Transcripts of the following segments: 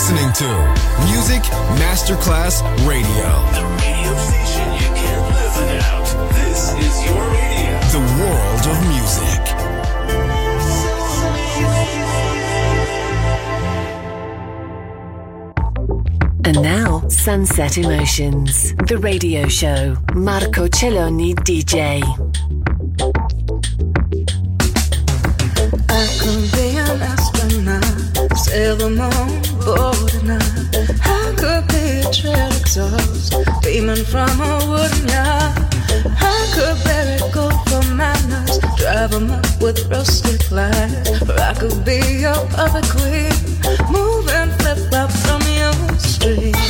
listening to Music Masterclass Radio. The radio station you can't live without. This is your radio. The world of music. And now, Sunset Emotions, the radio show. Marco Celloni DJ. I could be an astronaut, sail the moon, at night. I could be a trail exhaust, beaming from a wooden yacht. I could bury gold for manners, drive 'em up with rustic lights. Or I could be your puppet queen, moving flip flop from your street.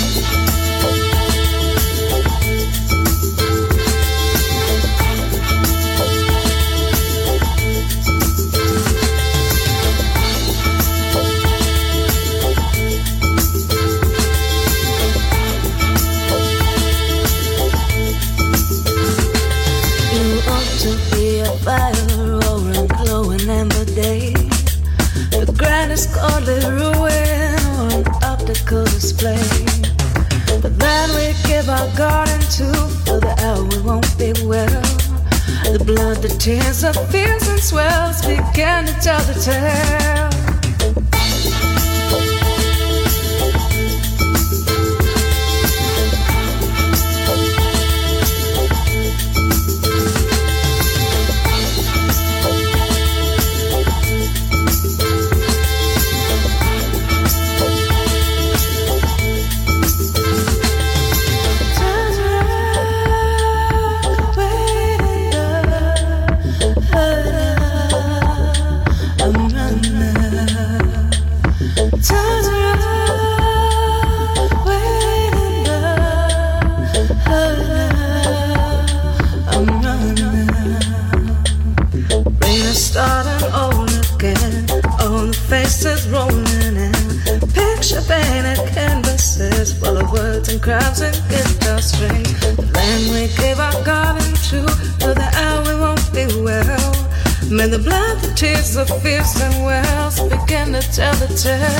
Garden to for the hour we won't be well. The blood, the tears, the fears and swells begin to tell the tale. To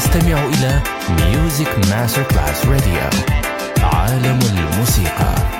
تستمع إلى ميوزك ماستر كلاس راديو عالم الموسيقى.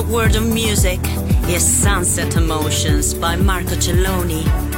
The world of music is Sunset Emotions by Marco Celloni.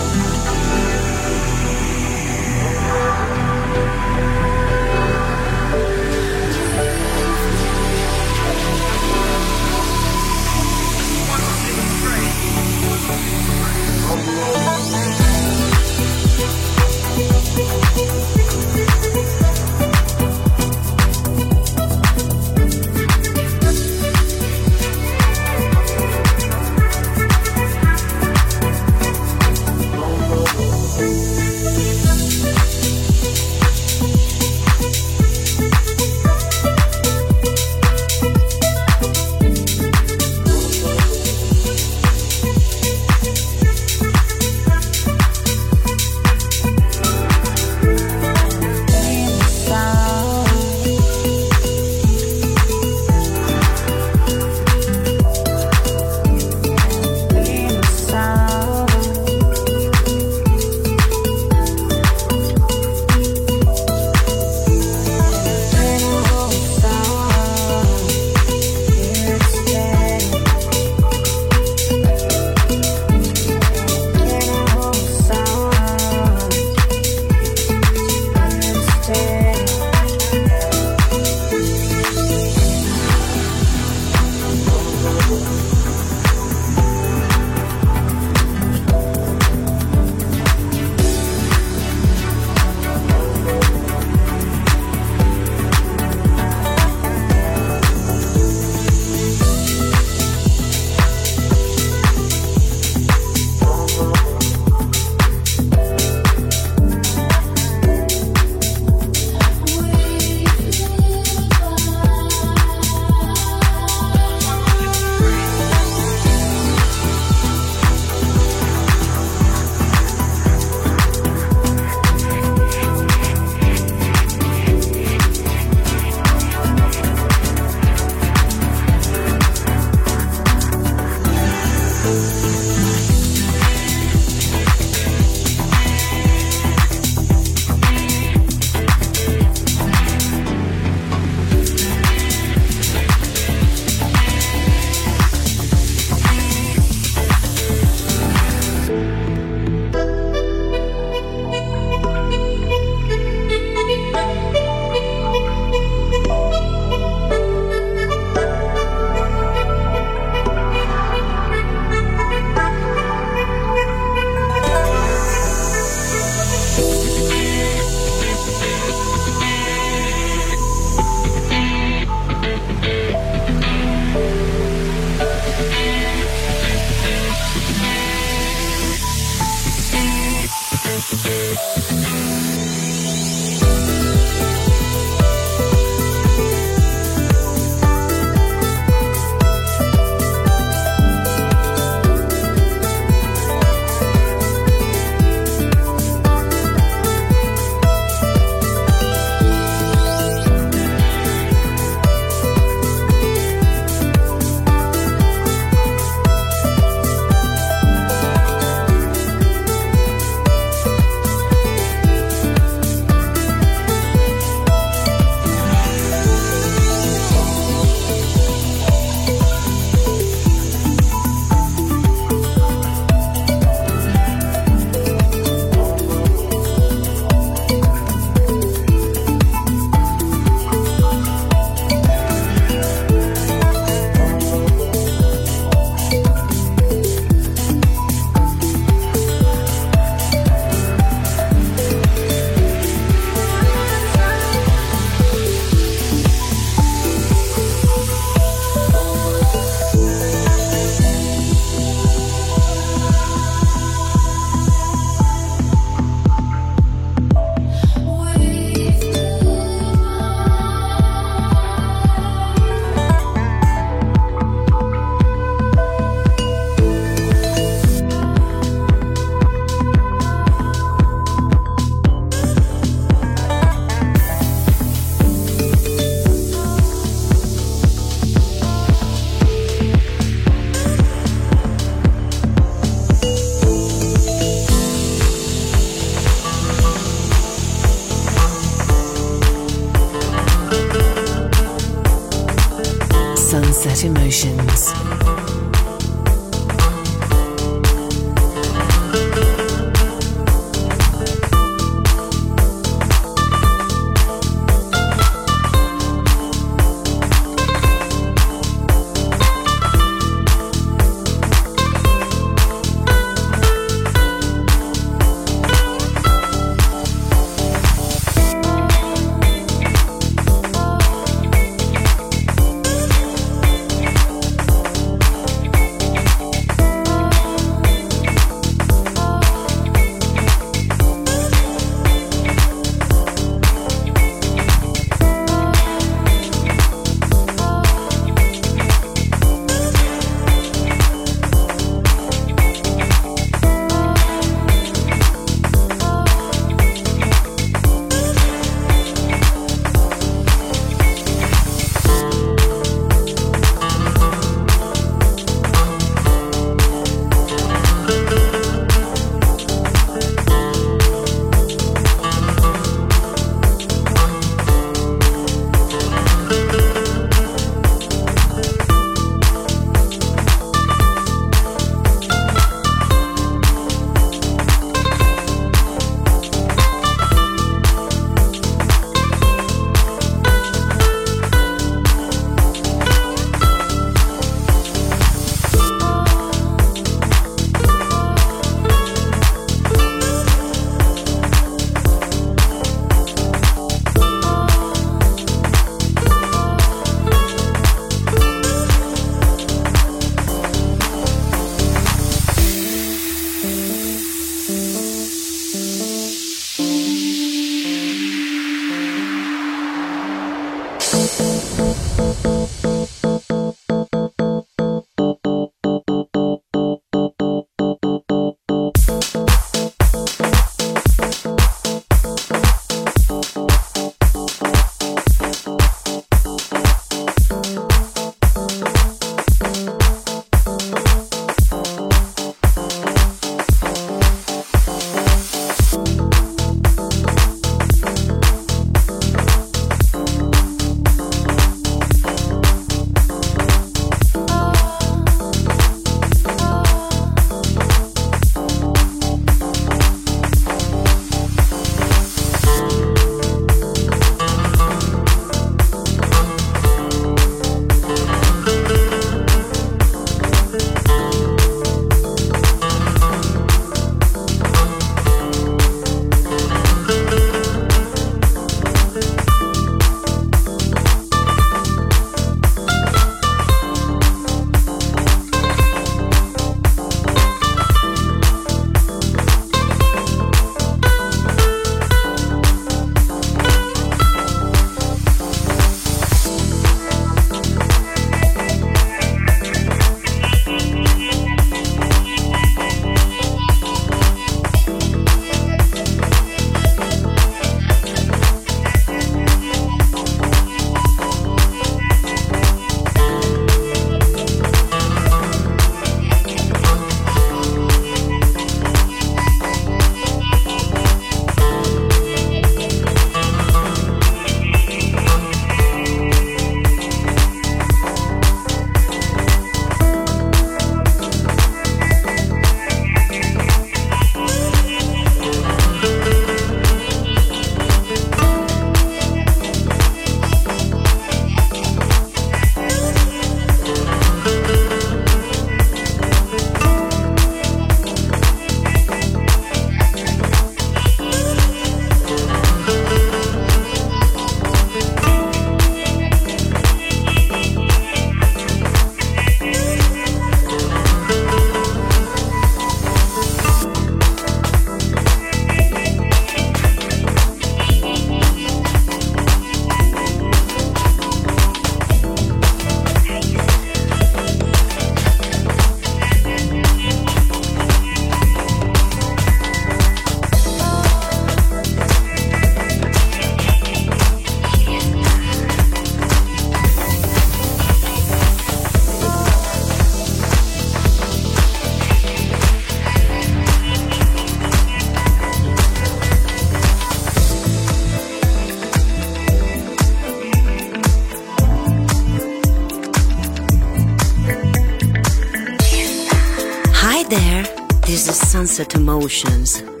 This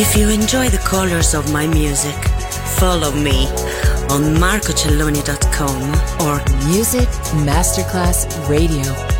If you enjoy the colors of my music, follow me on marcocelloni.com or Music Masterclass Radio.